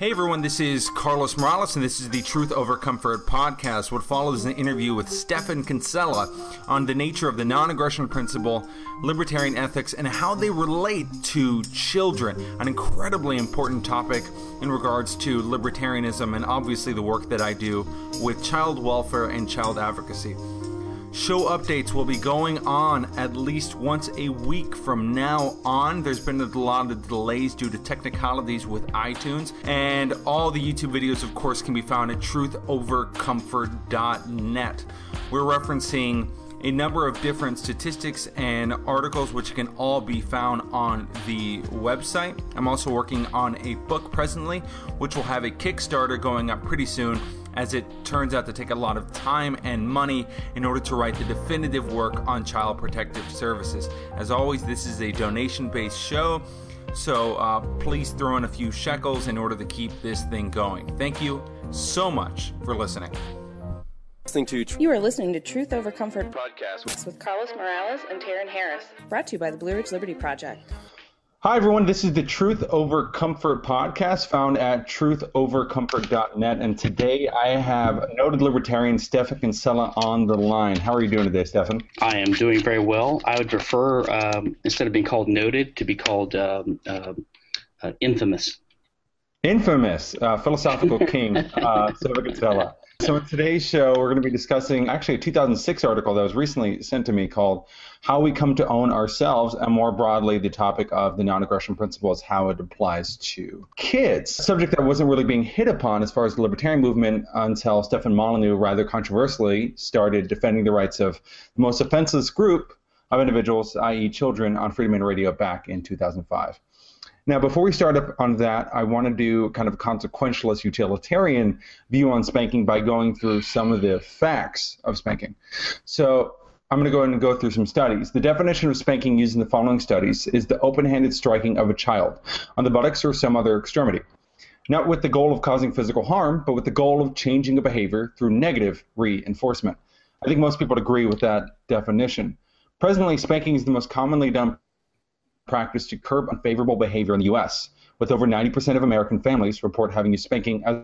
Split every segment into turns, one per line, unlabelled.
Hey everyone, this is Carlos Morales, and this is the Truth Over Comfort podcast. What follows is an interview with Stephan Kinsella on the nature of the non aggression principle, libertarian ethics, and how they relate to children. An incredibly important topic in regards to libertarianism and obviously the work that I do with child welfare and child advocacy. Show updates will be going on at least once a week from now on. There's been a lot of delays due to technicalities with iTunes, and all the YouTube videos, of course, can be found at truthovercomfort.net. We're referencing a number of different statistics and articles which can all be found on the website. I'm also working on a book presently, which will have a Kickstarter going up pretty soon as it turns out to take a lot of time and money in order to write the definitive work on child protective services. As always, this is a donation based show, so uh, please throw in a few shekels in order to keep this thing going. Thank you so much for listening.
Listening to
You are listening to Truth Over Comfort
podcast.
with Carlos Morales and Taryn Harris, brought to you by the Blue Ridge Liberty Project.
Hi, everyone. This is the Truth Over Comfort podcast found at truthovercomfort.net. And today I have noted libertarian Stephan Kinsella on the line. How are you doing today, Stephan?
I am doing very well. I would prefer, um, instead of being called noted, to be called um, uh, uh, infamous.
Infamous uh, philosophical king, uh, Stephan Kinsella. So, in today's show, we're going to be discussing actually a 2006 article that was recently sent to me called How We Come to Own Ourselves, and more broadly, the topic of the non aggression principle is how it applies to kids. A subject that wasn't really being hit upon as far as the libertarian movement until Stefan Molyneux rather controversially started defending the rights of the most offenseless group of individuals, i.e., children, on Freedom Radio Radio back in 2005. Now, before we start up on that, I want to do kind of a consequentialist utilitarian view on spanking by going through some of the facts of spanking. So I'm going to go ahead and go through some studies. The definition of spanking used in the following studies is the open-handed striking of a child on the buttocks or some other extremity. Not with the goal of causing physical harm, but with the goal of changing a behavior through negative reinforcement. I think most people would agree with that definition. Presently, spanking is the most commonly done practice to curb unfavorable behavior in the U.S., with over 90% of American families report having used spanking as,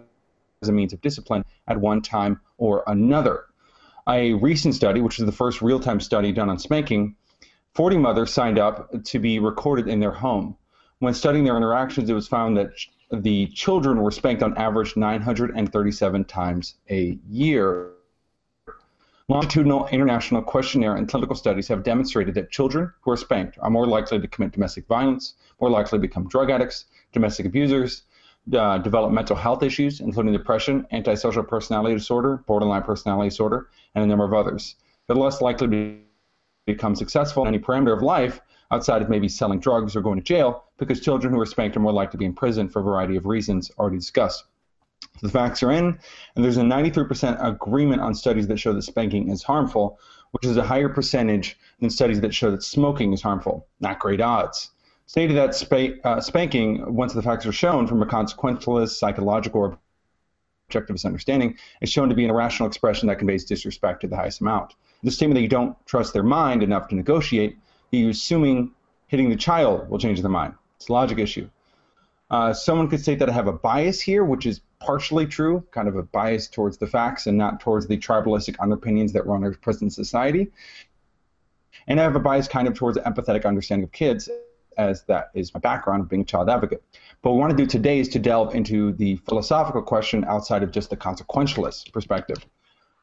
as a means of discipline at one time or another. A recent study, which is the first real time study done on spanking, 40 mothers signed up to be recorded in their home. When studying their interactions, it was found that the children were spanked on average 937 times a year. Longitudinal international questionnaire and clinical studies have demonstrated that children who are spanked are more likely to commit domestic violence, more likely to become drug addicts, domestic abusers, uh, develop mental health issues, including depression, antisocial personality disorder, borderline personality disorder, and a number of others. They're less likely to become successful in any parameter of life outside of maybe selling drugs or going to jail because children who are spanked are more likely to be in prison for a variety of reasons already discussed. The facts are in, and there's a 93% agreement on studies that show that spanking is harmful, which is a higher percentage than studies that show that smoking is harmful. Not great odds. Stated that spa- uh, spanking, once the facts are shown from a consequentialist, psychological, or objectivist understanding, is shown to be an irrational expression that conveys disrespect to the highest amount. The statement that you don't trust their mind enough to negotiate, you're assuming hitting the child will change their mind. It's a logic issue. Uh, someone could state that I have a bias here, which is partially true, kind of a bias towards the facts and not towards the tribalistic underpinnings that run our present society. And I have a bias kind of towards an empathetic understanding of kids, as that is my background of being a child advocate. But what we want to do today is to delve into the philosophical question outside of just the consequentialist perspective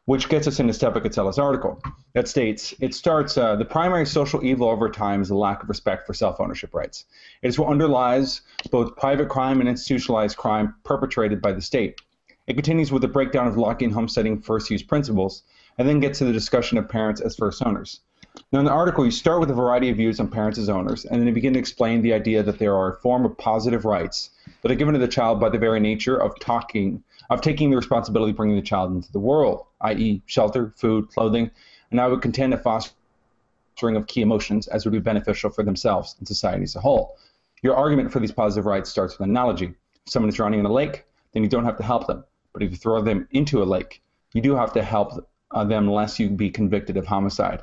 which gets us into Stephan Kinsella's article that states it starts uh, the primary social evil over time is the lack of respect for self ownership rights. It is what underlies both private crime and institutionalized crime perpetrated by the state. It continues with the breakdown of Lockean homesteading first use principles and then gets to the discussion of parents as first owners. Now, in the article, you start with a variety of views on parents as owners, and then you begin to explain the idea that there are a form of positive rights that are given to the child by the very nature of talking of taking the responsibility of bringing the child into the world, i.e., shelter, food, clothing, and I would contend a fostering of key emotions as would be beneficial for themselves and society as a whole. Your argument for these positive rights starts with an analogy. If someone is drowning in a lake, then you don't have to help them. But if you throw them into a lake, you do have to help uh, them lest you be convicted of homicide.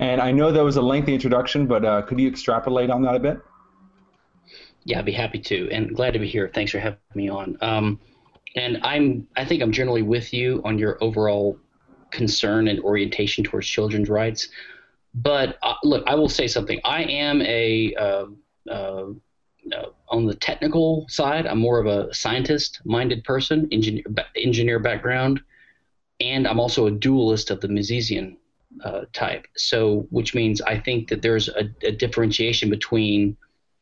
And I know that was a lengthy introduction, but uh, could you extrapolate on that a bit?
Yeah, I'd be happy to, and glad to be here. Thanks for having me on. Um, and I'm, I think I'm generally with you on your overall concern and orientation towards children's rights. But uh, look, I will say something. I am a uh, uh, uh on the technical side. I'm more of a scientist-minded person, engineer, engineer background, and I'm also a dualist of the Misesian uh, type. So, which means I think that there's a, a differentiation between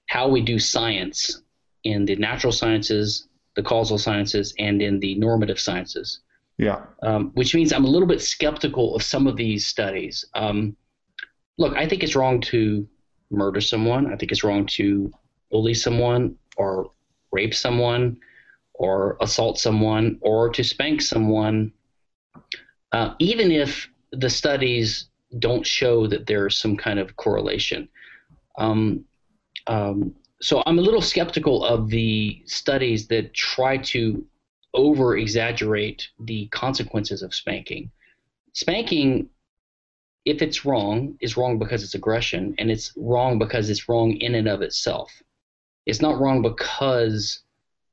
how we do science in the natural sciences, the causal sciences, and in the normative sciences.
Yeah.
Um, which means I'm a little bit skeptical of some of these studies. Um, look, I think it's wrong to murder someone. I think it's wrong to bully someone or rape someone or assault someone or to spank someone, uh, even if the studies don't show that there's some kind of correlation. Um, um, so I'm a little skeptical of the studies that try to over exaggerate the consequences of spanking. Spanking, if it's wrong, is wrong because it's aggression, and it's wrong because it's wrong in and of itself. It's not wrong because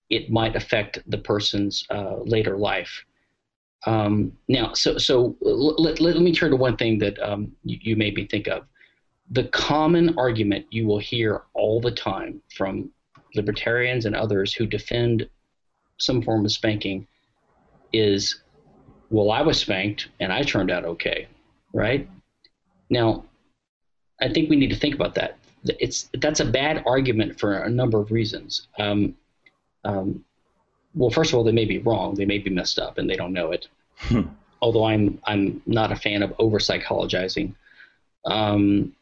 it might affect the person's uh, later life. Um, now, so so let, let, me turn to one thing that um, you, you me think of. The common argument you will hear all the time from libertarians and others who defend some form of spanking is, well, I was spanked and I turned out okay, right? Now, I think we need to think about that. It's that's a bad argument for a number of reasons. Um, um, well, first of all, they may be wrong. They may be messed up, and they don't know it. Hmm. Although I'm I'm not a fan of over psychologizing. Um,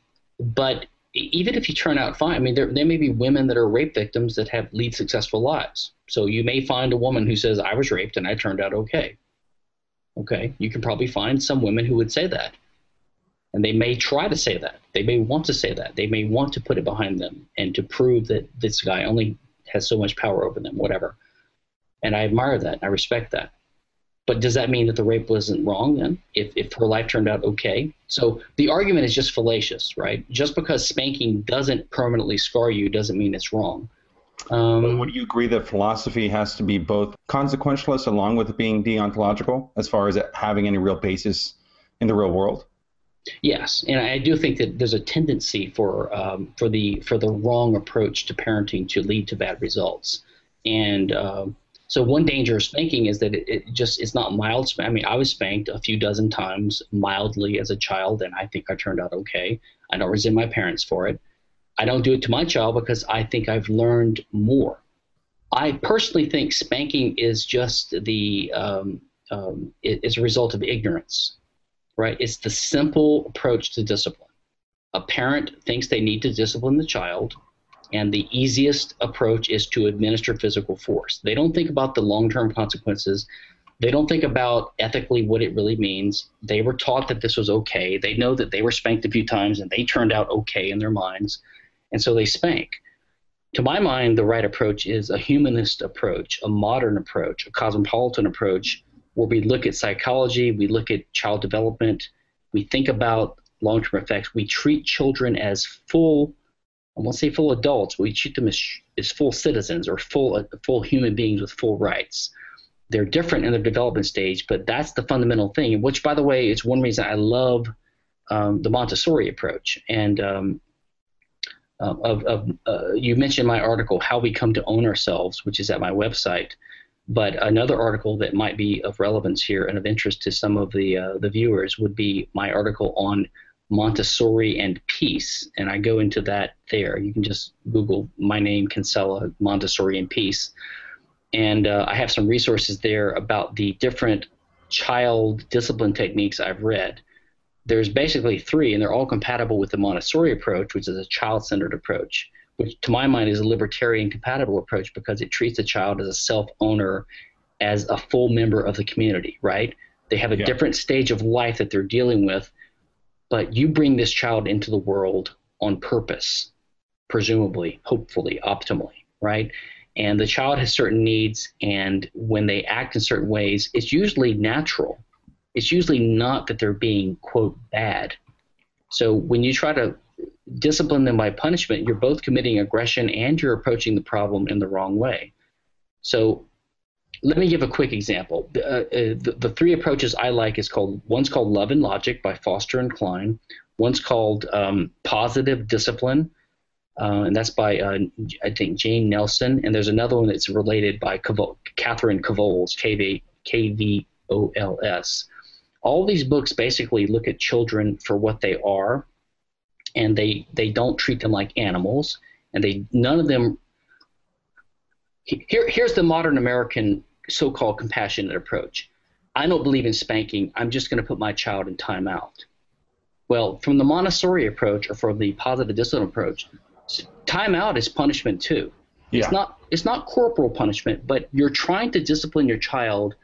but even if you turn out fine, I mean, there there may be women that are rape victims that have lead successful lives. So you may find a woman who says, "I was raped and I turned out okay." Okay, you can probably find some women who would say that, and they may try to say that. They may want to say that. They may want to put it behind them and to prove that this guy only has so much power over them, whatever. And I admire that. I respect that. But does that mean that the rape wasn't wrong then? If, if her life turned out okay? So the argument is just fallacious, right? Just because spanking doesn't permanently scar you doesn't mean it's wrong.
Um, would you agree that philosophy has to be both consequentialist along with being deontological as far as having any real basis in the real world?
Yes, and I do think that there's a tendency for um, for the for the wrong approach to parenting to lead to bad results, and um, so one danger of spanking is that it, it just it's not mild. I mean, I was spanked a few dozen times mildly as a child, and I think I turned out okay. I don't resent my parents for it. I don't do it to my child because I think I've learned more. I personally think spanking is just the um, um, it, it's a result of ignorance, right? It's the simple approach to discipline. A parent thinks they need to discipline the child and the easiest approach is to administer physical force. They don't think about the long term consequences. They don't think about ethically what it really means. They were taught that this was okay. They know that they were spanked a few times and they turned out okay in their minds. And so they spank. To my mind, the right approach is a humanist approach, a modern approach, a cosmopolitan approach, where we look at psychology, we look at child development, we think about long term effects. We treat children as full I won't say full adults, we treat them as, as full citizens or full uh, full human beings with full rights. They're different in their development stage, but that's the fundamental thing. Which, by the way, is one reason I love um, the Montessori approach. And um, uh, of, of uh, you mentioned my article, "How We Come to Own Ourselves," which is at my website. But another article that might be of relevance here and of interest to some of the uh, the viewers would be my article on Montessori and Peace, and I go into that there. You can just Google my name, Kinsella, Montessori and Peace. And uh, I have some resources there about the different child discipline techniques I've read. There's basically three, and they're all compatible with the Montessori approach, which is a child centered approach, which to my mind is a libertarian compatible approach because it treats the child as a self owner, as a full member of the community, right? They have a yeah. different stage of life that they're dealing with but you bring this child into the world on purpose, presumably, hopefully, optimally, right? And the child has certain needs, and when they act in certain ways, it's usually natural. It's usually not that they're being, quote, bad. So when you try to discipline them by punishment, you're both committing aggression and you're approaching the problem in the wrong way. So let me give a quick example. Uh, uh, the, the, three approaches I like is called one's called Love and Logic by Foster and Cline. One's called um, Positive Discipline, uh, and that's by uh, I think Jane Nelsen. And there's another one that's related by Kavol, Katherine Kvols, K V O L S. All these books basically look at children for what they are, and they they don't treat them like animals, and they none of them. Here, here's the modern American so-called compassionate approach. I don't believe in spanking. I'm just going to put my child in timeout. Well, from the Montessori approach or from the positive discipline approach, timeout is punishment too. Yeah. It's not it's not corporal punishment, but you're trying to discipline your child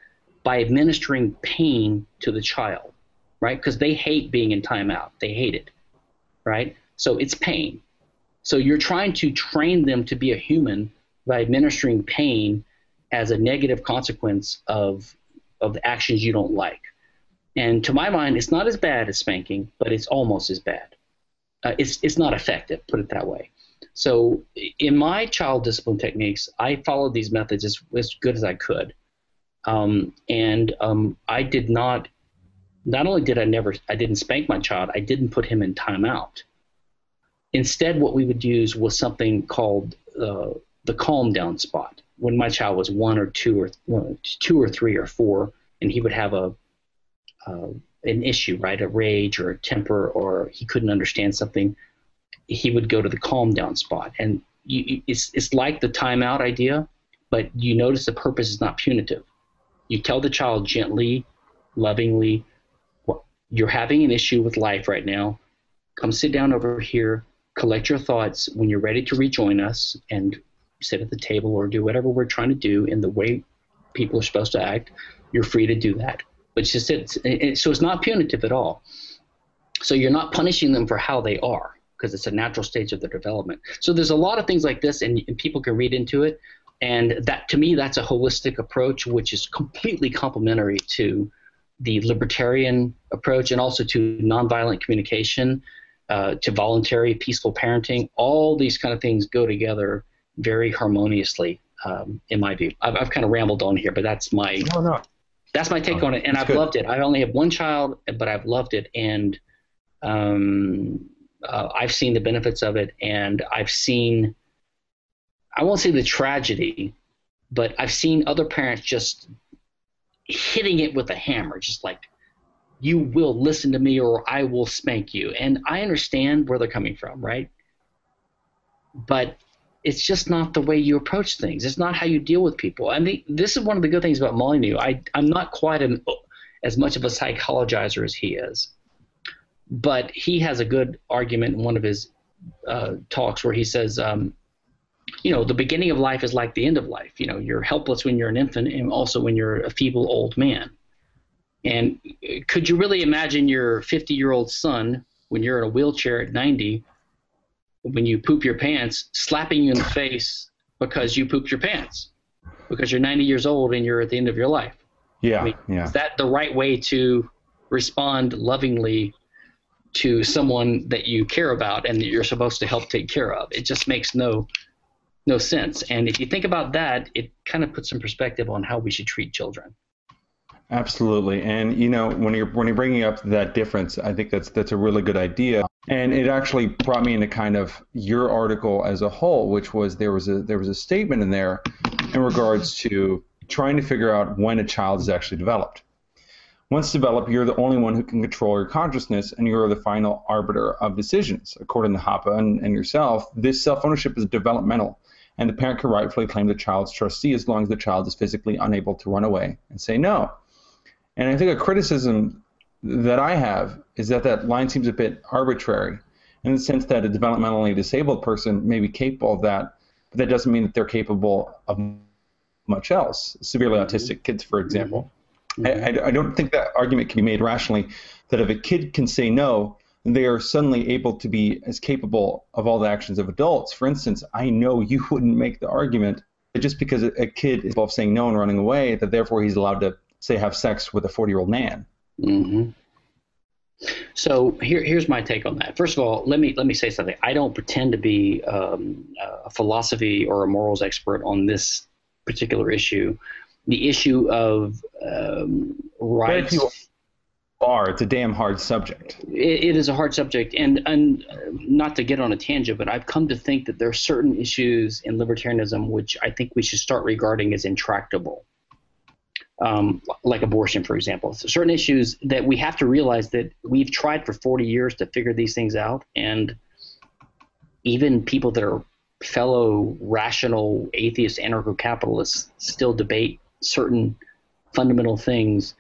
by administering pain to the child, right? Because they hate being in timeout. They hate it, right? So it's pain. So you're trying to train them to be a human by administering pain as a negative consequence of of the actions you don't like. And to my mind, it's not as bad as spanking, but it's almost as bad. Uh, it's it's not effective, put it that way. So in my child discipline techniques, I followed these methods as, as good as I could, um, and um, I did not. Not only did I never, I didn't spank my child. I didn't put him in timeout. Instead, what we would use was something called uh, the calm down spot when my child was one or two or two or three or four, and he would have a uh, an issue, right, a rage or a temper, or he couldn't understand something, he would go to the calm down spot, and you, it's it's like the timeout idea, but you notice the purpose is not punitive. You tell the child gently, lovingly, you're having an issue with life right now. Come sit down over here, collect your thoughts. When you're ready to rejoin us, and sit at the table or do whatever we're trying to do in the way people are supposed to act, you're free to do that. But it's just it's, it, so it's not punitive at all. So you're not punishing them for how they are because it's a natural stage of their development. So there's a lot of things like this, and, and people can read into it. And that to me, that's a holistic approach, which is completely complementary to the libertarian approach and also to nonviolent communication, uh, to voluntary peaceful parenting. All these kind of things go together very harmoniously, um, in my view. I've, I've kind of rambled on here, but that's my
no, no.
that's my take on it, and I've good. loved it. I only have one child, but I've loved it, and um, uh, I've seen the benefits of it, and I've seen I won't say the tragedy, but I've seen other parents just hitting it with a hammer, just like you will listen to me or I will spank you. And I understand where they're coming from, right? But it's just not the way you approach things. It's not how you deal with people. Mean, this is one of the good things about Molyneux. I, I'm not quite an, as much of a psychologizer as he is, but he has a good argument in one of his uh, talks where he says, um, you know, the beginning of life is like the end of life. You know, you're helpless when you're an infant, and also when you're a feeble old man. And could you really imagine your 50 year old son when you're in a wheelchair at 90? When you poop your pants, slapping you in the face because you pooped your pants because you're 90 years old and you're at the end of your life.
Yeah, I mean,
yeah. Is that the right way to respond lovingly to someone that you care about and that you're supposed to help take care of? It just makes no no sense. And if you think about that, it kind of puts some perspective on how we should treat children.
Absolutely, and you know when you're when you're bringing up that difference, I think that's that's a really good idea. And it actually brought me into kind of your article as a whole, which was there was a there was a statement in there in regards to trying to figure out when a child is actually developed. Once developed, you're the only one who can control your consciousness, and you're the final arbiter of decisions. According to Hoppe and, and yourself, this self ownership is developmental, and the parent can rightfully claim the child's trustee as long as the child is physically unable to run away and say no. And I think a criticism that I have is that that line seems a bit arbitrary in the sense that a developmentally disabled person may be capable of that, but that doesn't mean that they're capable of much else. Severely mm-hmm. autistic kids, for example. Mm-hmm. I, I, don't think that argument can be made rationally that if a kid can say no, they are suddenly able to be as capable of all the actions of adults. For instance, I know you wouldn't make the argument that just because a kid is both saying no and running away, that therefore he's allowed to, say, have sex with a 40 year old man.
Mm-hmm. So here, here's my take on that. First of all, let me let me say something. I don't pretend to be um, a philosophy or a morals expert on this particular issue. The issue of um, rights.
you are, it's a damn hard subject.
It, it is a hard subject, and and not to get on a tangent, but I've come to think that there are certain issues in libertarianism which I think we should start regarding as intractable um, like abortion, for example. So certain issues that we have to realize that we've tried for 40 years to figure these things out, and even people that are fellow rational atheist anarcho-capitalists still debate certain fundamental things.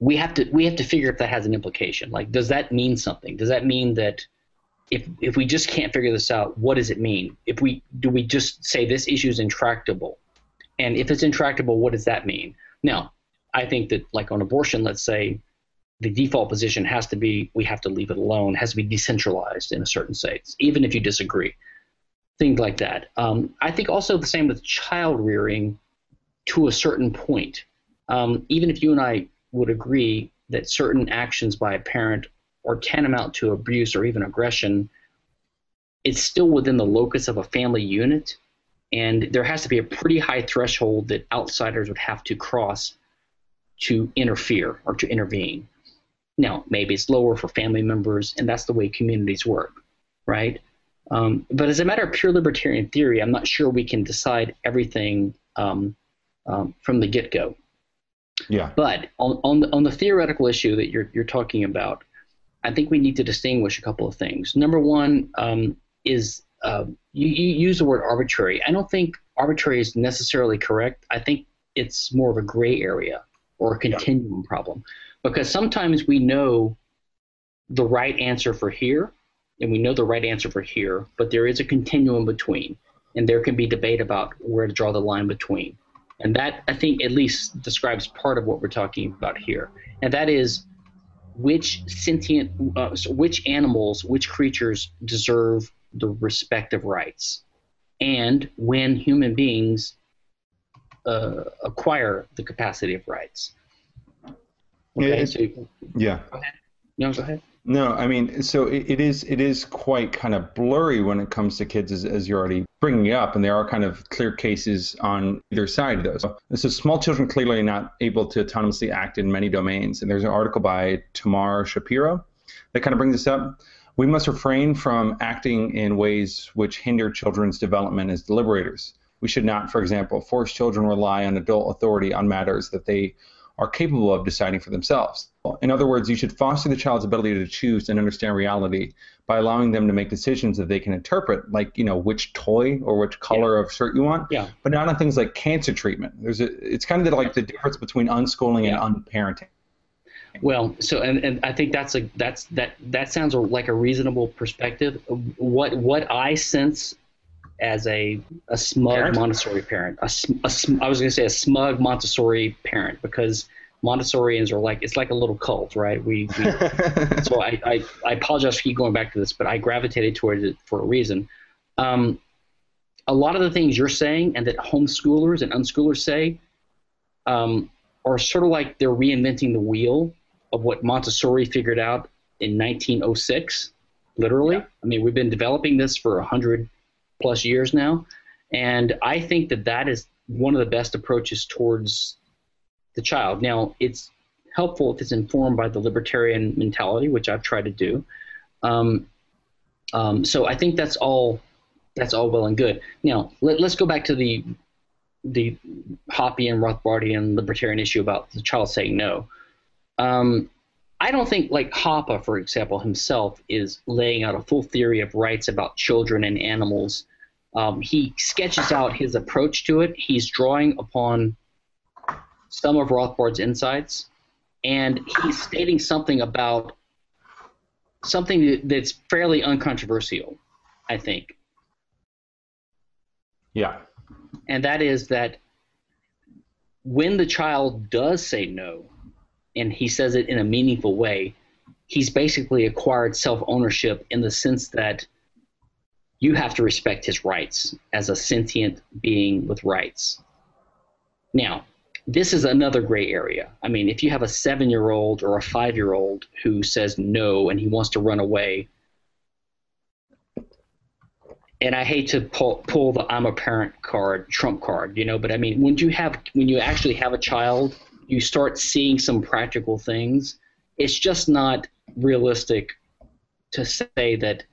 We have to we have to figure if that has an implication. Like, does that mean something? Does that mean that if if we just can't figure this out, what does it mean? If we do we just say this issue is intractable? And if it's intractable, what does that mean? Now, I think that, like on abortion, let's say the default position has to be we have to leave it alone, has to be decentralized in a certain states, even if you disagree. Things like that. Um, I think also the same with child rearing to a certain point. Um, even if you and I would agree that certain actions by a parent are tantamount to abuse or even aggression, it's still within the locus of a family unit and there has to be a pretty high threshold that outsiders would have to cross to interfere or to intervene. Now, maybe it's lower for family members, and that's the way communities work, right? Um, but as a matter of pure libertarian theory, I'm not sure we can decide everything um, um, from the get-go.
Yeah.
But on, on the, on the theoretical issue that you're you're talking about, I think we need to distinguish a couple of things. Number one um, is uh, you, you use the word arbitrary. I don't think arbitrary is necessarily correct. I think it's more of a gray area or a continuum yeah. problem because sometimes we know the right answer for here and we know the right answer for here, but there is a continuum between, and there can be debate about where to draw the line between. And that, I think, at least describes part of what we're talking about here. And that is which sentient, uh, which animals, which creatures deserve the respective rights, and when human beings uh, acquire the capacity of rights.
Okay, yeah, so, yeah.
Go ahead. No, go ahead.
No, I mean, so it, it is it is quite kind of blurry when it comes to kids, as, as you're already bringing up, and there are kind of clear cases on either side of those. So small children clearly not able to autonomously act in many domains, and there's an article by Tamar Schapiro that kind of brings this up. We must refrain from acting in ways which hinder children's development as deliberators. We should not, for example, force children to rely on adult authority on matters that they are capable of deciding for themselves. In other words, you should foster the child's ability to choose and understand reality by allowing them to make decisions that they can interpret, like you know which toy or which color yeah. of shirt you want,
yeah.
but not on things like cancer treatment. There's a, it's kind of the, like the difference between unschooling yeah. and unparenting.
Well, so and, and I think that's a that's that that sounds like a reasonable perspective. What what I sense as a a smug parent? Montessori parent, a, a, I was going to say a smug Montessori parent because Montessorians are like it's like a little cult, right? We, we so I, I I apologize for keep going back to this, but I gravitated towards it for a reason. Um, a lot of the things you're saying and that homeschoolers and unschoolers say um, are sort of like they're reinventing the wheel of what Montessori figured out in 1906, literally. Yeah. I mean, we've been developing this for 100 plus years now. And I think that that is one of the best approaches towards the child. Now, it's helpful if it's informed by the libertarian mentality, which I've tried to do. Um, um, so I think that's all that's all well and good. Now let, us go back to the the and Rothbardian, libertarian issue about the child saying no. Um, I don't think, like Hoppe, for example, himself is laying out a full theory of rights about children and animals. Um, he sketches out his approach to it. He's drawing upon some of Rothbard's insights, and he's stating something about something that's fairly uncontroversial, I think.
Yeah.
And that is that when the child does say no, and he says it in a meaningful way, he's basically acquired self ownership in the sense that you have to respect his rights as a sentient being with rights. Now, this is another gray area. I mean, if you have a seven year old or a five year old who says no and he wants to run away, and I hate to pull, pull the I'm a parent card, Trump card, you know, but I mean, when you have when you actually have a child, you start seeing some practical things. It's just not realistic to say that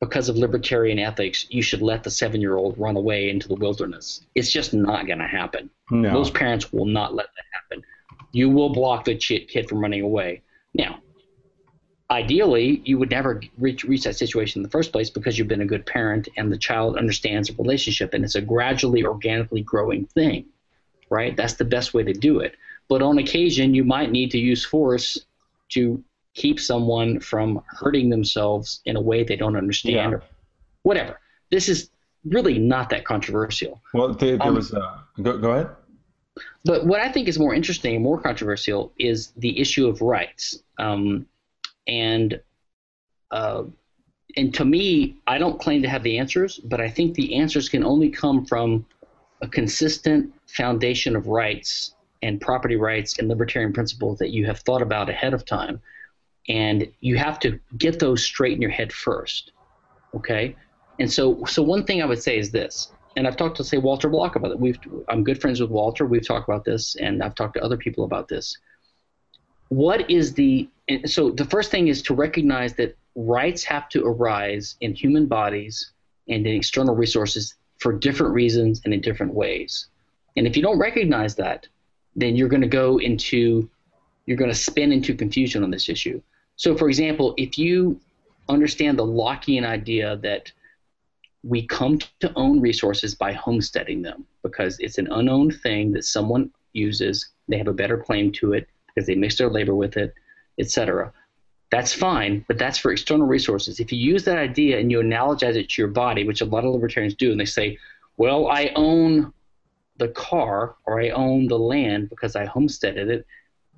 because of libertarian ethics, you should let the seven year old run away into the wilderness. It's just not going to happen.
No.
Most parents will not let that happen. You will block the kid from running away. Now, ideally, you would never reach, reach that situation in the first place because you've been a good parent and the child understands the relationship and it's a gradually, organically growing thing, right? That's the best way to do it. But on occasion, you might need to use force to keep someone from hurting themselves in a way they don't understand
Yeah.
or whatever. This is really not that controversial.
Well, there, there
Um,
was. Uh, go, go ahead.
But what I think is more interesting and more controversial is the issue of rights. Um, and uh, and to me, I don't claim to have the answers, but I think the answers can only come from a consistent foundation of rights and property rights and libertarian principles that you have thought about ahead of time. And you have to get those straight in your head first. Okay? And so so one thing I would say is this, and I've talked to say Walter Block about it. We've I'm good friends with Walter. We've talked about this, and I've talked to other people about this. What is the so the first thing is to recognize that rights have to arise in human bodies and in external resources for different reasons and in different ways. And if you don't recognize that, then you're going to go into you're going to spin into confusion on this issue. So, for example, if you understand the Lockean idea that we come to own resources by homesteading them because it's an unowned thing that someone uses, they have a better claim to it because they mix their labor with it, etc. That's fine, but that's for external resources. If you use that idea and you analogize it to your body, which a lot of libertarians do, and they say, well, I own the car or I own the land because I homesteaded it,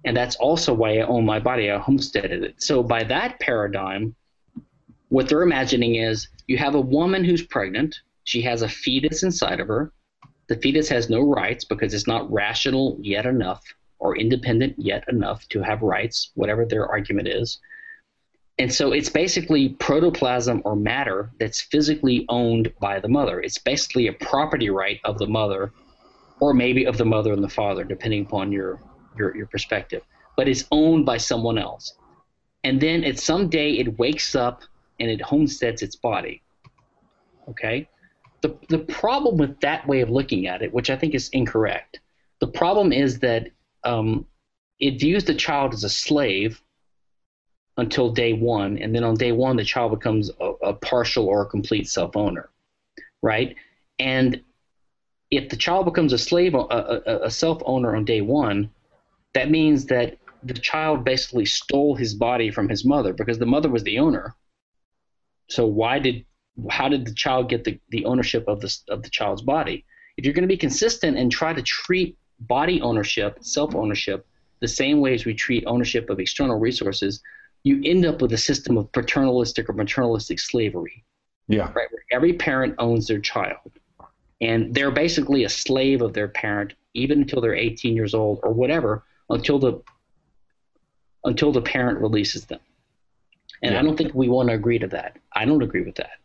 and that's also why I own my body. I homesteaded it. So by that paradigm, what they're imagining is you have a woman who's pregnant. She has a fetus inside of her. The fetus has no rights because it's not rational yet enough or independent yet enough to have rights, whatever their argument is. And so it's basically protoplasm or matter that's physically owned by the mother. It's basically a property right of the mother or maybe of the mother and the father, depending upon your, your, your perspective. But it's owned by someone else. And then at some day it wakes up and it homesteads its body. Okay? The, the problem with that way of looking at it, which I think is incorrect, the problem is that um, it views the child as a slave until day one, and then on day one, the child becomes a, a partial or a complete self owner, right? And if the child becomes a slave, a, a, a self owner on day one, that means that the child basically stole his body from his mother because the mother was the owner. So why did how did the child get the, the ownership of the of the child's body? If you're going to be consistent and try to treat body ownership, self ownership, the same way as we treat ownership of external resources, you end up with a system of paternalistic or maternalistic slavery,
Yeah.
right? Where every parent owns their child, and they're basically a slave of their parent even until they're 18 years old or whatever, until the until the parent releases them. And
Yeah.
I don't think we want to agree to that. I don't agree with that.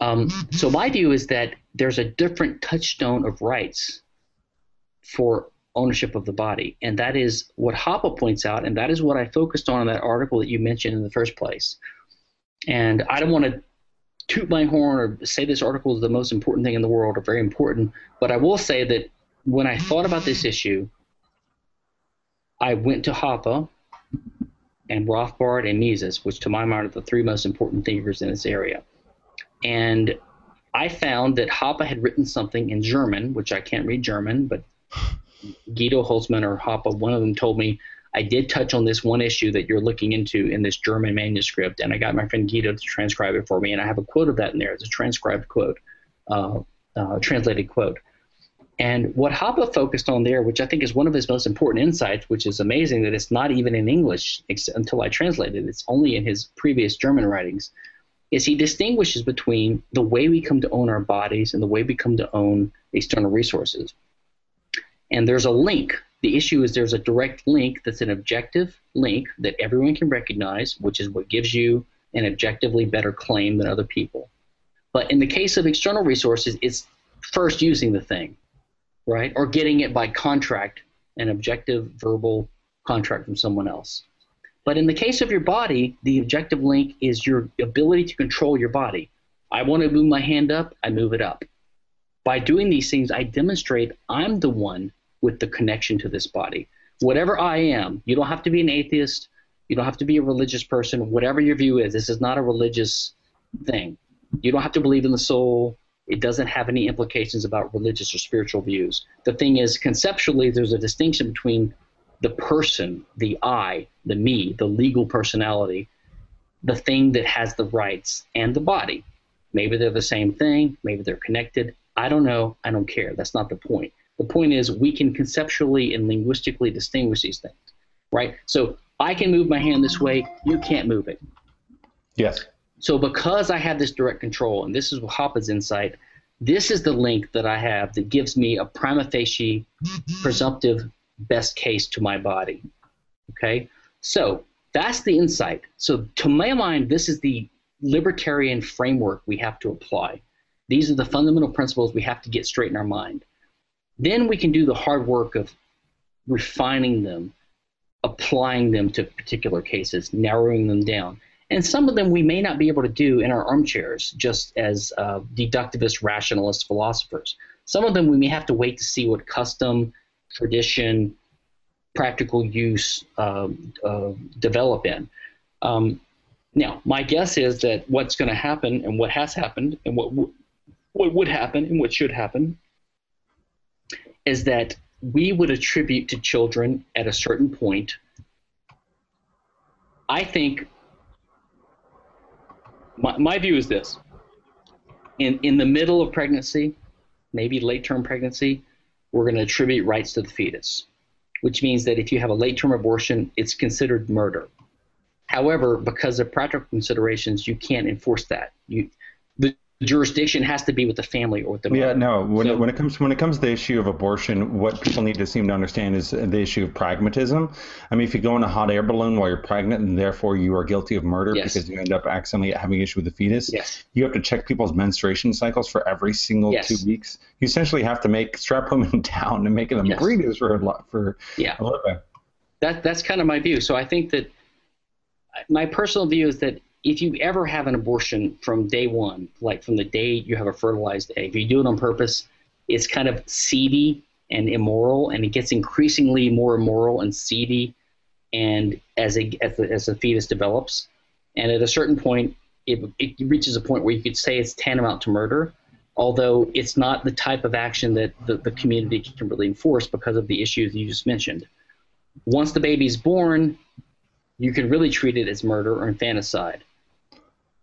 Um, so my view is that there's a different touchstone of rights for ownership of the body, and that is what Hoppe points out, and that is what I focused on in that article that you mentioned in the first place. And I don't want to toot my horn or say this article is the most important thing in the world or very important, but I will say that when I thought about this issue, I went to Hoppe and Rothbard and Mises, which to my mind are the three most important thinkers in this area. And I found that Hoppe had written something in German, which I can't read German, but Guido Hülsmann or Hoppe, one of them told me I did touch on this one issue that you're looking into in this German manuscript, and I got my friend Guido to transcribe it for me, and I have a quote of that in there. It's a transcribed quote, uh, uh, translated quote. And what Hoppe focused on there, which I think is one of his most important insights, which is amazing that it's not even in English until I translated it, it's only in his previous German writings, is he distinguishes between the way we come to own our bodies and the way we come to own external resources. And there's a link The issue is there's a direct link that's an objective link that everyone can recognize, which is what gives you an objectively better claim than other people. But in the case of external resources, it's first using the thing, right? Or getting it by contract, an objective verbal contract from someone else. But in the case of your body, the objective link is your ability to control your body. I want to move my hand up, I move it up. By doing these things, I demonstrate I'm the one with the connection to this body. Whatever I am, you don't have to be an atheist, you don't have to be a religious person, whatever your view is. This is not a religious thing. You don't have to believe in the soul. It doesn't have any implications about religious or spiritual views. The thing is, conceptually, there's a distinction between the person, the I, the me, the legal personality, the thing that has the rights, and the body. Maybe they're the same thing, maybe they're connected. I don't know. I don't care. That's not the point. The point is we can conceptually and linguistically distinguish these things, right? So I can move my hand this way, you can't move it.
Yes.
So because I have this direct control, and this is Hoppe's insight, this is the link that I have that gives me a prima facie presumptive best case to my body. Okay? So that's the insight. So to my mind, this is the libertarian framework we have to apply. These are the fundamental principles we have to get straight in our mind. Then we can do the hard work of refining them, applying them to particular cases, narrowing them down. And some of them we may not be able to do in our armchairs, just as uh, deductivist, rationalist philosophers. Some of them we may have to wait to see what custom, tradition, practical use uh, uh, develop in. Um, now, my guess is that what's going to happen and what has happened and what, w- what would happen and what should happen is that we would attribute to children at a certain point. I think my, my view is this in, in the middle of pregnancy, maybe late term pregnancy, we're going to attribute rights to the fetus, which means that if you have a late term abortion, it's considered murder. However, because of practical considerations, you can't enforce that. You, jurisdiction has to be with the family or with the
yeah no when,
So-
it, when it comes when it comes to the issue of abortion what people need to seem to understand is the issue of pragmatism i mean if you go in a hot air balloon while you're pregnant and therefore you are guilty of murder
Yes.
because you end up accidentally having issue with the fetus
Yes.
you have to check people's menstruation cycles for every single
Yes.
two weeks you essentially have to make strap women down and making them
Yes.
breeders for a lot for
Yeah.
a living
that that's kind of my view. So I think that my personal view is that if you ever have an abortion from day one, like from the day you have a fertilized egg, if you do it on purpose, it's kind of seedy and immoral, and it gets increasingly more immoral and seedy, and as as the, as the fetus develops, and at a certain point, it, it reaches a point where you could say it's tantamount to murder, although it's not the type of action that the, the community can really enforce because of the issues you just mentioned once the baby's born, you can really treat it as murder or infanticide.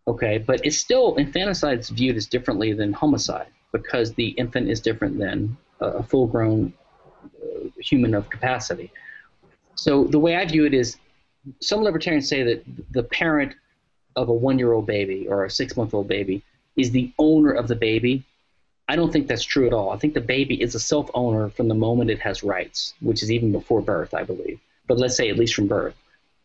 Okay, but it's still infanticide is viewed as differently than homicide because the infant is different than a, full-grown uh, human of capacity. So the way I view it is, some libertarians say that the parent of a one-year-old baby or a six-month-old baby is the owner of the baby. I don't think that's true at all. I think the baby is a self-owner from the moment it has rights, which is even before birth, I believe. But let's say at least from birth,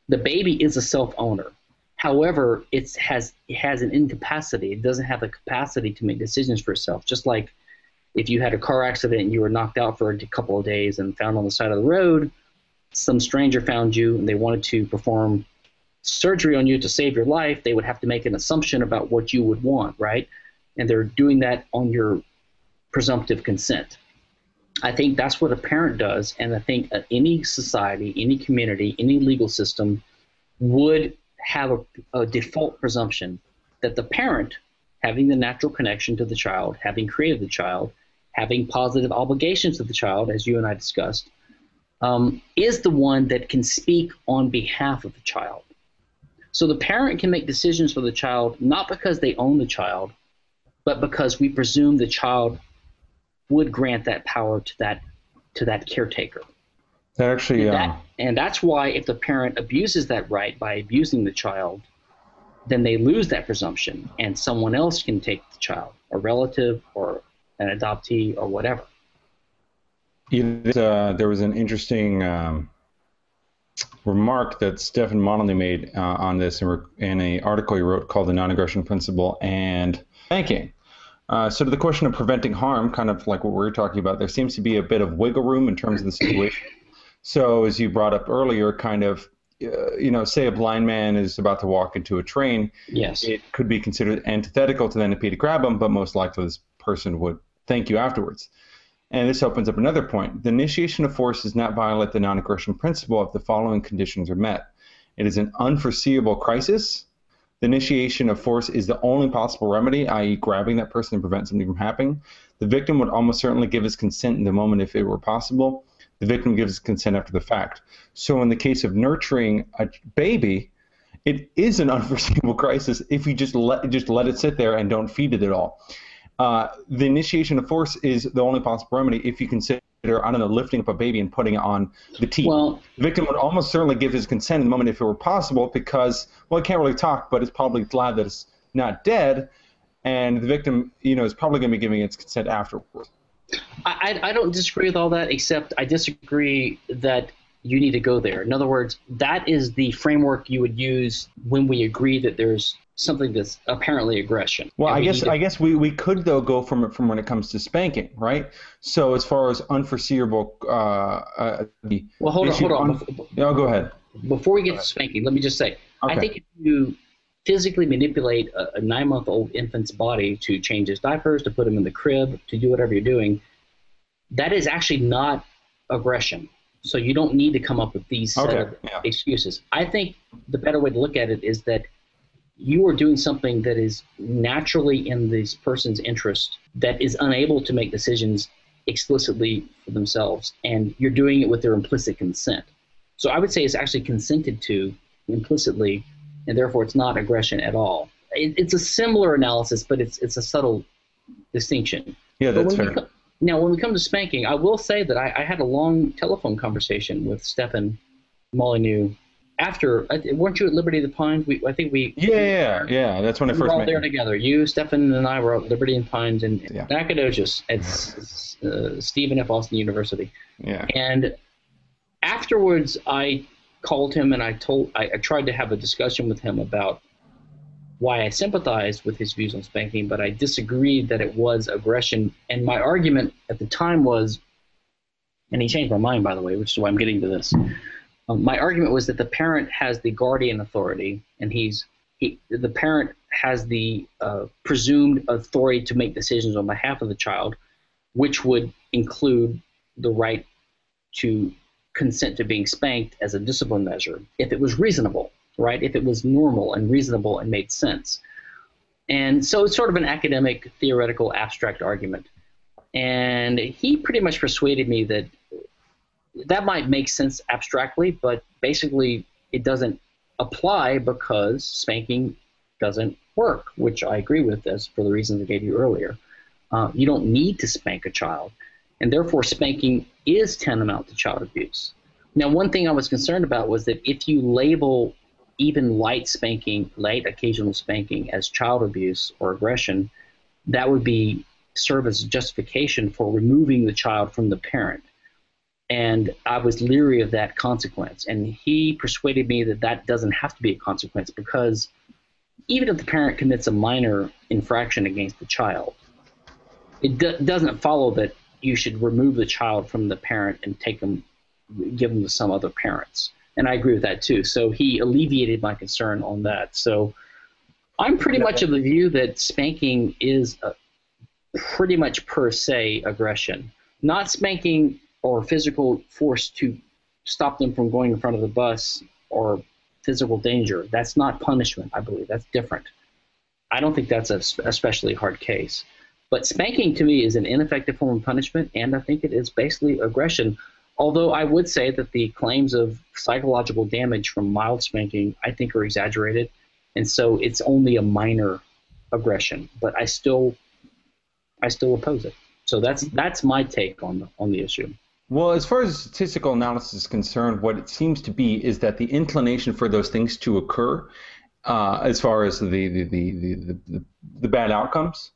the baby is a self-owner. However, it has it has an incapacity. It doesn't have the capacity to make decisions for itself. Just like if you had a car accident and you were knocked out for a couple of days and found on the side of the road, some stranger found you and they wanted to perform surgery on you to save your life, they would have to make an assumption about what you would want, right? And they're doing that on your presumptive consent. I think that's what a parent does, and I think any society, any community, any legal system would have a, a default presumption that the parent, having the natural connection to the child, having created the child, having positive obligations to the child, as you and I discussed, um, is the one that can speak on behalf of the child. So the parent can make decisions for the child not because they own the child, but because we presume the child would grant that power to that to that caretaker.
That actually
And, that, and that's why if the parent abuses that right by abusing the child, then they lose that presumption, and someone else can take the child, a relative or an adoptee or whatever.
uh, there was an interesting um, remark that Stephen Motley made uh, on this in, in an article he wrote called "The Non-Aggression Principle and Spanking." Uh, so to the question of preventing harm, kind of like what we are talking about, there seems to be a bit of wiggle room in terms of the situation. So as you brought up earlier, kind of, uh, you know, say a blind man is about to walk into a train.
Yes.
It could be considered antithetical to the NP to grab him, but most likely this person would thank you afterwards. And this opens up another point. The initiation of force does not violate the non-aggression principle if the following conditions are met. It is an unforeseeable crisis the initiation of force is the only possible remedy, i.e., grabbing that person to prevent something from happening. The victim would almost certainly give his consent in the moment if it were possible. The victim gives consent after the fact. So, in the case of nurturing a baby, it is an unforeseeable crisis if you just let just let it sit there and don't feed it at all. Uh, the initiation of force is the only possible remedy if you consider I don't know, lifting up a baby and putting it on the teeth.
Well,
the victim would almost certainly give his consent in the moment if it were possible because, well, it can't really talk, but it's probably glad that it's not dead. And the victim, you know, is probably going to be giving its consent afterwards.
I, I don't disagree with all that, except I disagree that you need to go there. In other words, that is the framework you would use when we agree that there's something that's apparently aggression.
Well, I
we
guess
to...
I guess we, we could though go from it from when it comes to spanking, right? So as far as unforeseeable, uh, uh,
the well, hold on, hold on.
Un- yeah, go ahead.
Before we get to spanking, let me just say,
okay.
I think if you physically manipulate a, a nine-month-old infant's body to change his diapers, to put him in the crib, to do whatever you're doing, that is actually not aggression. So you don't need to come up with these
okay.
yeah. excuses. I think the better way to look at it is that you are doing something that is naturally in this person's interest that is unable to make decisions explicitly for themselves, and you're doing it with their implicit consent. So I would say it's actually consented to implicitly, and therefore it's not aggression at all. It, it's a similar analysis, but it's it's a subtle distinction.
Yeah, that's fair.
Come, now, when we come to spanking, I will say that I, I had a long telephone conversation with Stefan Molyneux after weren't you at Liberty of the Pines? We I think we
yeah yeah yeah that's when I
we
first
were all there
you.
together. You, Stefan, and I were at Liberty and Pines in
Yeah.
Nacogdoches at uh, Stephen F. Austin University.
Yeah.
And afterwards, I called him and I told I, I tried to have a discussion with him about why I sympathized with his views on spanking, but I disagreed that it was aggression. And my argument at the time was, and he changed my mind by the way, which is why I'm getting to this. Um, my argument was that the parent has the guardian authority, and he's he, the parent has the uh, presumed authority to make decisions on behalf of the child, which would include the right to consent to being spanked as a discipline measure if it was reasonable, right? If it was normal and reasonable and made sense. And so it's sort of an academic, theoretical, abstract argument. And he pretty much persuaded me that that might make sense abstractly, but basically it doesn't apply because spanking doesn't work, which I agree with as for the reasons I gave you earlier. Uh, you don't need to spank a child, and therefore spanking is tantamount to child abuse. Now, one thing I was concerned about was that if you label even light spanking, light occasional spanking as child abuse or aggression, that would be serve as justification for removing the child from the parent and I was leery of that consequence. And he persuaded me that that doesn't have to be a consequence because even if the parent commits a minor infraction against the child, it do- doesn't follow that you should remove the child from the parent and take them, give them to some other parents. And I agree with that too. So he alleviated my concern on that. So I'm pretty much of the view that spanking is a, pretty much per se aggression. Not spanking or physical force to stop them from going in front of the bus or physical danger. That's not punishment, I believe. That's different. I don't think that's a especially hard case. But spanking to me is an ineffective form of punishment, and I think it is basically aggression. Although I would say that the claims of psychological damage from mild spanking, I think, are exaggerated, and so it's only a minor aggression. But I still, I still oppose it. So that's that's my take on the on the issue.
Well, as far as statistical analysis is concerned, what it seems to be is that the inclination for those things to occur, uh, as far as the the, the, the, the, the bad outcomes,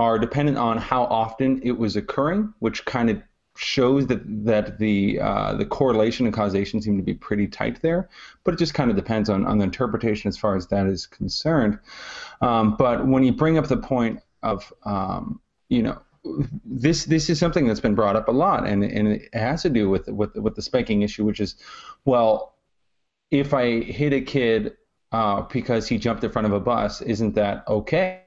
are dependent on how often it was occurring, which kind of shows that that the uh, the correlation and causation seem to be pretty tight there, but it just kind of depends on, on the interpretation as far as that is concerned. Um, but when you bring up the point of um, you know this this is something that's been brought up a lot, and and it has to do with with with the spanking issue, which is well, if I hit a kid uh, because he jumped in front of a bus, isn't that okay?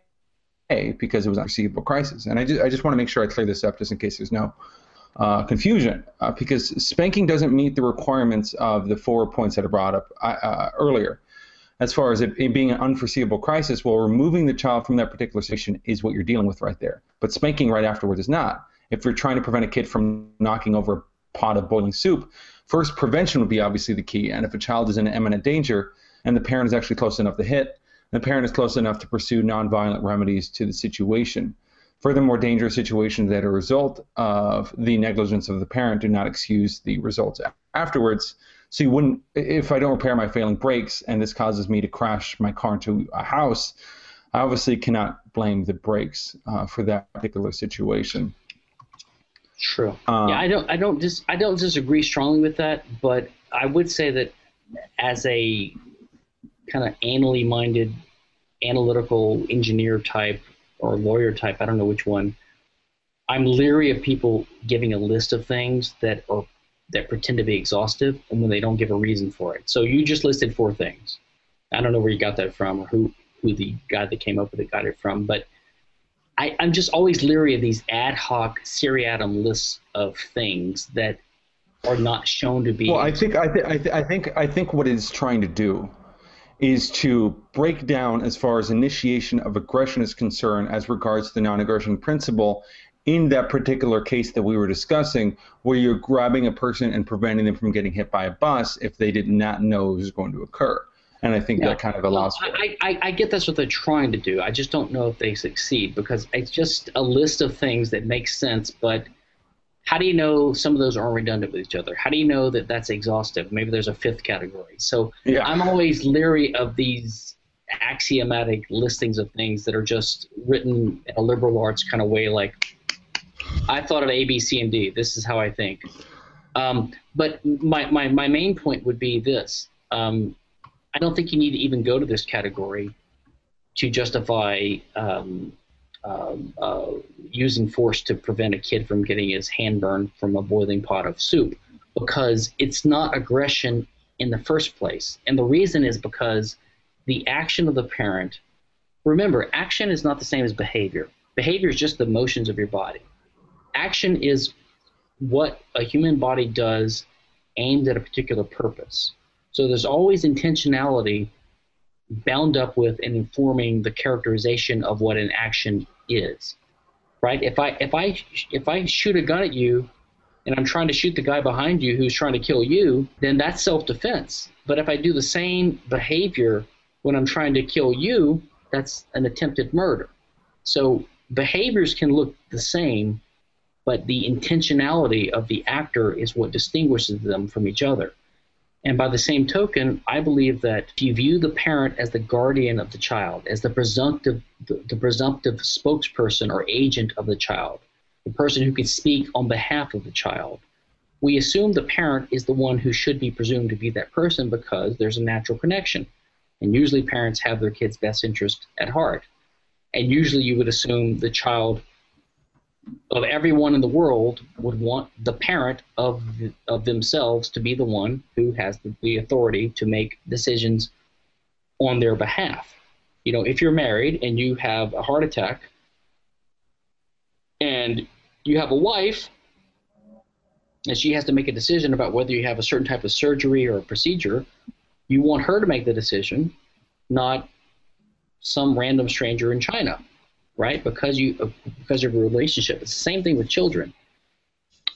Because it was a perceivable crisis, and I just I just want to make sure I clear this up just in case there's no uh, confusion uh, because spanking doesn't meet the requirements of the four points that are brought up uh, uh earlier. As far as it, it, being an unforeseeable crisis, well, removing the child from that particular situation is what you're dealing with right there. But spanking right afterwards is not. If you're trying to prevent a kid from knocking over a pot of boiling soup, first prevention would be obviously the key. And if a child is in imminent danger and the parent is actually close enough to hit, the parent is close enough to pursue nonviolent remedies to the situation. Furthermore, dangerous situations that are a result of the negligence of the parent do not excuse the results afterwards. So you wouldn't, if I don't repair my failing brakes and this causes me to crash my car into a house, I obviously cannot blame the brakes uh, for that particular situation.
True. Um, yeah, I don't, I don't dis, I don't disagree strongly with that, but I would say that as a kind of anally minded, analytical engineer type or lawyer type, I don't know which one. I'm leery of people giving a list of things that are that pretend to be exhaustive and when they don't give a reason for it. So you just listed four things. I don't know where you got that from or who who the guy that came up with it got it from, but I, am just always leery of these ad hoc seriatim lists of things that are not shown to be.
Well, I think I, th- I, th- I think I think what it's trying to do is to break down as far as initiation of aggression is concerned as regards to the non-aggression principle in that particular case that we were discussing, where you're grabbing a person and preventing them from getting hit by a bus if they did not know it was going to occur. And I think yeah. that kind of allows
well, I, I, I, get that's what they're trying to do. I just don't know if they succeed because it's just a list of things that make sense, but – how do you know some of those aren't redundant with each other? How do you know that that's exhaustive? Maybe there's a fifth category. So yeah. I'm always leery of these axiomatic listings of things that are just written in a liberal arts kind of way, like I thought of A, B, C, and D. This is how I think. Um, but my, my, my main point would be this. Um, I don't think you need to even go to this category to justify um, um, uh, using force to prevent a kid from getting his hand burned from a boiling pot of soup because it's not aggression in the first place. And the reason is because the action of the parent, remember, action is not the same as behavior. Behavior is just the motions of your body. Action is what a human body does aimed at a particular purpose. So there's always intentionality bound up with and informing the characterization of what an action is. Right? If I if I if I shoot a gun at you and I'm trying to shoot the guy behind you who's trying to kill you, then that's self-defense. But if I do the same behavior when I'm trying to kill you, that's an attempted murder. So behaviors can look the same, but the intentionality of the actor is what distinguishes them from each other. And by the same token, I believe that if you view the parent as the guardian of the child, as the presumptive, the, the presumptive spokesperson or agent of the child, the person who can speak on behalf of the child, we assume the parent is the one who should be presumed to be that person because there's a natural connection. And usually parents have their kid's best interest at heart. And usually you would assume the child of everyone in the world would want the parent of of themselves to be the one who has the, the authority to make decisions on their behalf. You know, if you're married and you have a heart attack and you have a wife and she has to make a decision about whether you have a certain type of surgery or a procedure, you want her to make the decision, not some random stranger in China right? Because you because of a relationship. It's the same thing with children.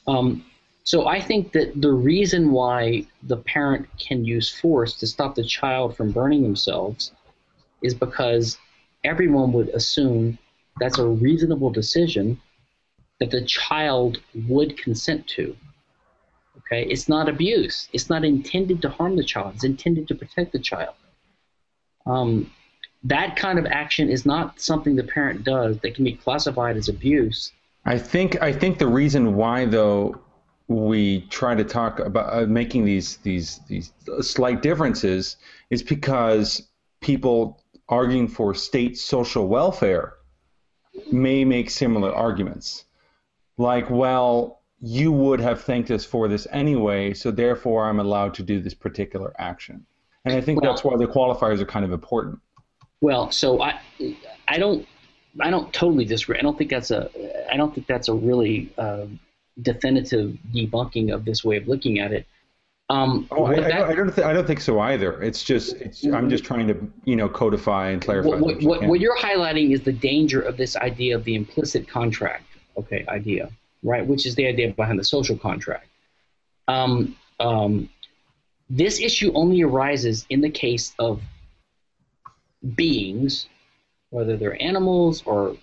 Um, so I think that the reason why the parent can use force to stop the child from burning themselves is because everyone would assume that's a reasonable decision that the child would consent to. Okay, it's not abuse. It's not intended to harm the child. It's intended to protect the child. Um, that kind of action is not something the parent does that can be classified as abuse.
I think I think the reason why though we try to talk about uh, making these these these slight differences is because people arguing for state social welfare may make similar arguments. Like, well, you would have thanked us for this anyway, so therefore I'm allowed to do this particular action. And I think well, that's why the qualifiers are kind of important.
Well, so I I don't I don't totally disagree. I don't think that's a I don't think that's a really uh, definitive debunking of this way of looking at it.
Um, oh, I, that, I, don't, th- I don't think so either. It's just it's, I'm just trying to you know codify and clarify.
What, what, what, what, you're highlighting is the danger of this idea of the implicit contract, okay, idea, right? Which is the idea behind the social contract. Um, um, this issue only arises in the case of beings, whether they're animals or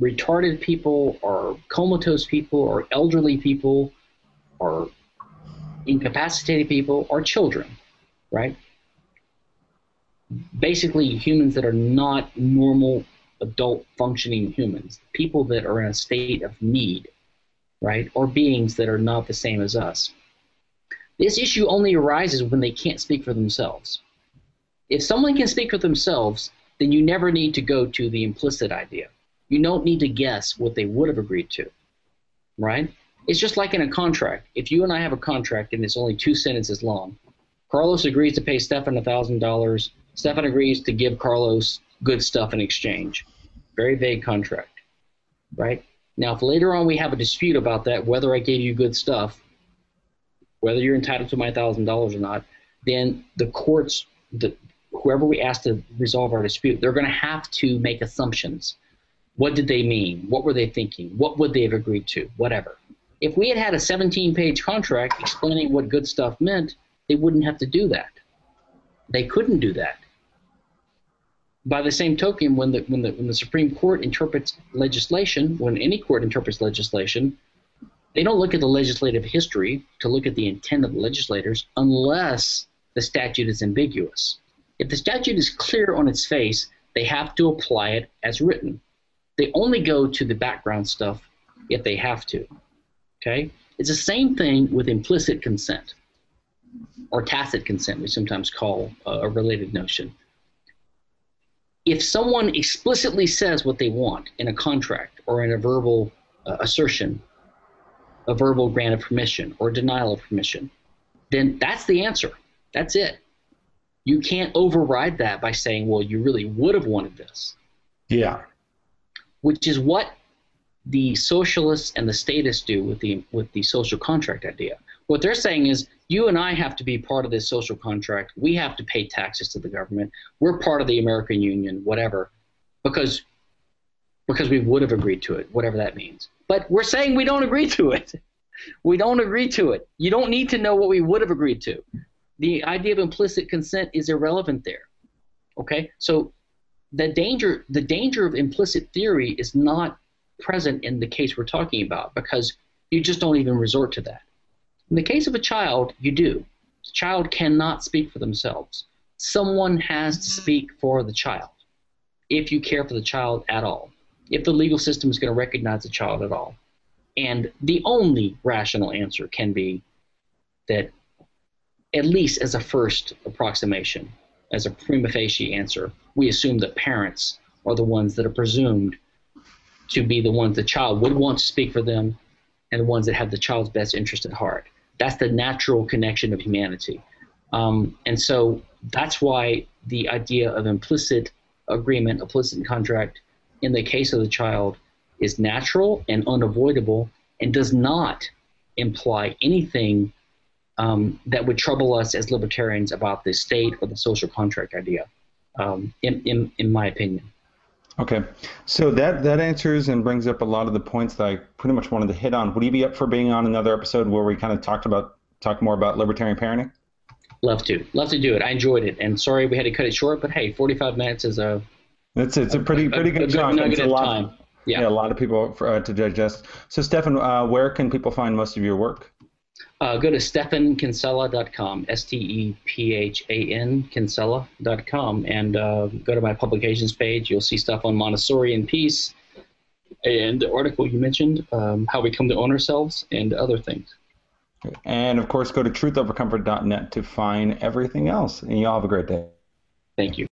retarded people or comatose people or elderly people or incapacitated people or children, right? Basically, humans that are not normal adult functioning humans, people that are in a state of need, right? Or beings that are not the same as us. This issue only arises when they can't speak for themselves. If someone can speak for themselves, then you never need to go to the implicit idea. You don't need to guess what they would have agreed to, right? It's just like in a contract. If you and I have a contract and it's only two sentences long, Carlos agrees to pay Stephan $1,000. Stephan agrees to give Carlos good stuff in exchange. Very vague contract, right? Now, if later on we have a dispute about that, whether I gave you good stuff, whether you're entitled to my $1,000 or not, then the courts, the, whoever we ask to resolve our dispute, they're going to have to make assumptions what did they mean? What were they thinking? What would they have agreed to? Whatever. If we had had a 17 page contract explaining what good stuff meant, they wouldn't have to do that. They couldn't do that. By the same token, when the, when the, when the Supreme Court interprets legislation, when any court interprets legislation, they don't look at the legislative history to look at the intent of the legislators unless the statute is ambiguous. If the statute is clear on its face, they have to apply it as written. They only go to the background stuff if they have to. Okay? It's the same thing with implicit consent or tacit consent, we sometimes call a related notion. If someone explicitly says what they want in a contract or in a verbal uh, assertion, a verbal grant of permission or denial of permission, then that's the answer. That's it. You can't override that by saying, well, you really would have wanted this.
Yeah
which is what the socialists and the statists do with the with the social contract idea. What they're saying is you and I have to be part of this social contract. We have to pay taxes to the government. We're part of the American Union, whatever, because because we would have agreed to it, whatever that means. But we're saying we don't agree to it. We don't agree to it. You don't need to know what we would have agreed to. The idea of implicit consent is irrelevant there. Okay? So the danger the danger of implicit theory is not present in the case we're talking about because you just don't even resort to that. In the case of a child, you do. The child cannot speak for themselves. Someone has to speak for the child if you care for the child at all, if the legal system is going to recognize the child at all. And the only rational answer can be that, at least as a first approximation, as a prima facie answer, we assume that parents are the ones that are presumed to be the ones the child would want to speak for them and the ones that have the child's best interest at heart. That's the natural connection of humanity. Um, and so that's why the idea of implicit agreement, implicit contract, in the case of the child is natural and unavoidable and does not imply anything um, that would trouble us as libertarians about the state or the social contract idea, um, in, in, in my opinion.
Okay, so that that answers and brings up a lot of the points that I pretty much wanted to hit on. Would you be up for being on another episode where we kind of talked about talk more about libertarian parenting?
Love to, love to do it. I enjoyed it, and sorry we had to cut it short, but hey, 45 minutes is a
it's it's a pretty pretty a, good a, chunk. It's a lot, time. Yeah. yeah. a lot of people for, uh, to digest. So, Stephan, uh, where can people find most of your work?
Uh, go to stephankinsella.com, S-T-E-P-H-A-N, Kinsella.com, and uh, go to my publications page. You'll see stuff on Montessori and peace, and the article you mentioned, um, how we come to own ourselves, and other things.
And of course, go to truthovercomfort.net to find everything else. And y'all have a great day.
Thank you.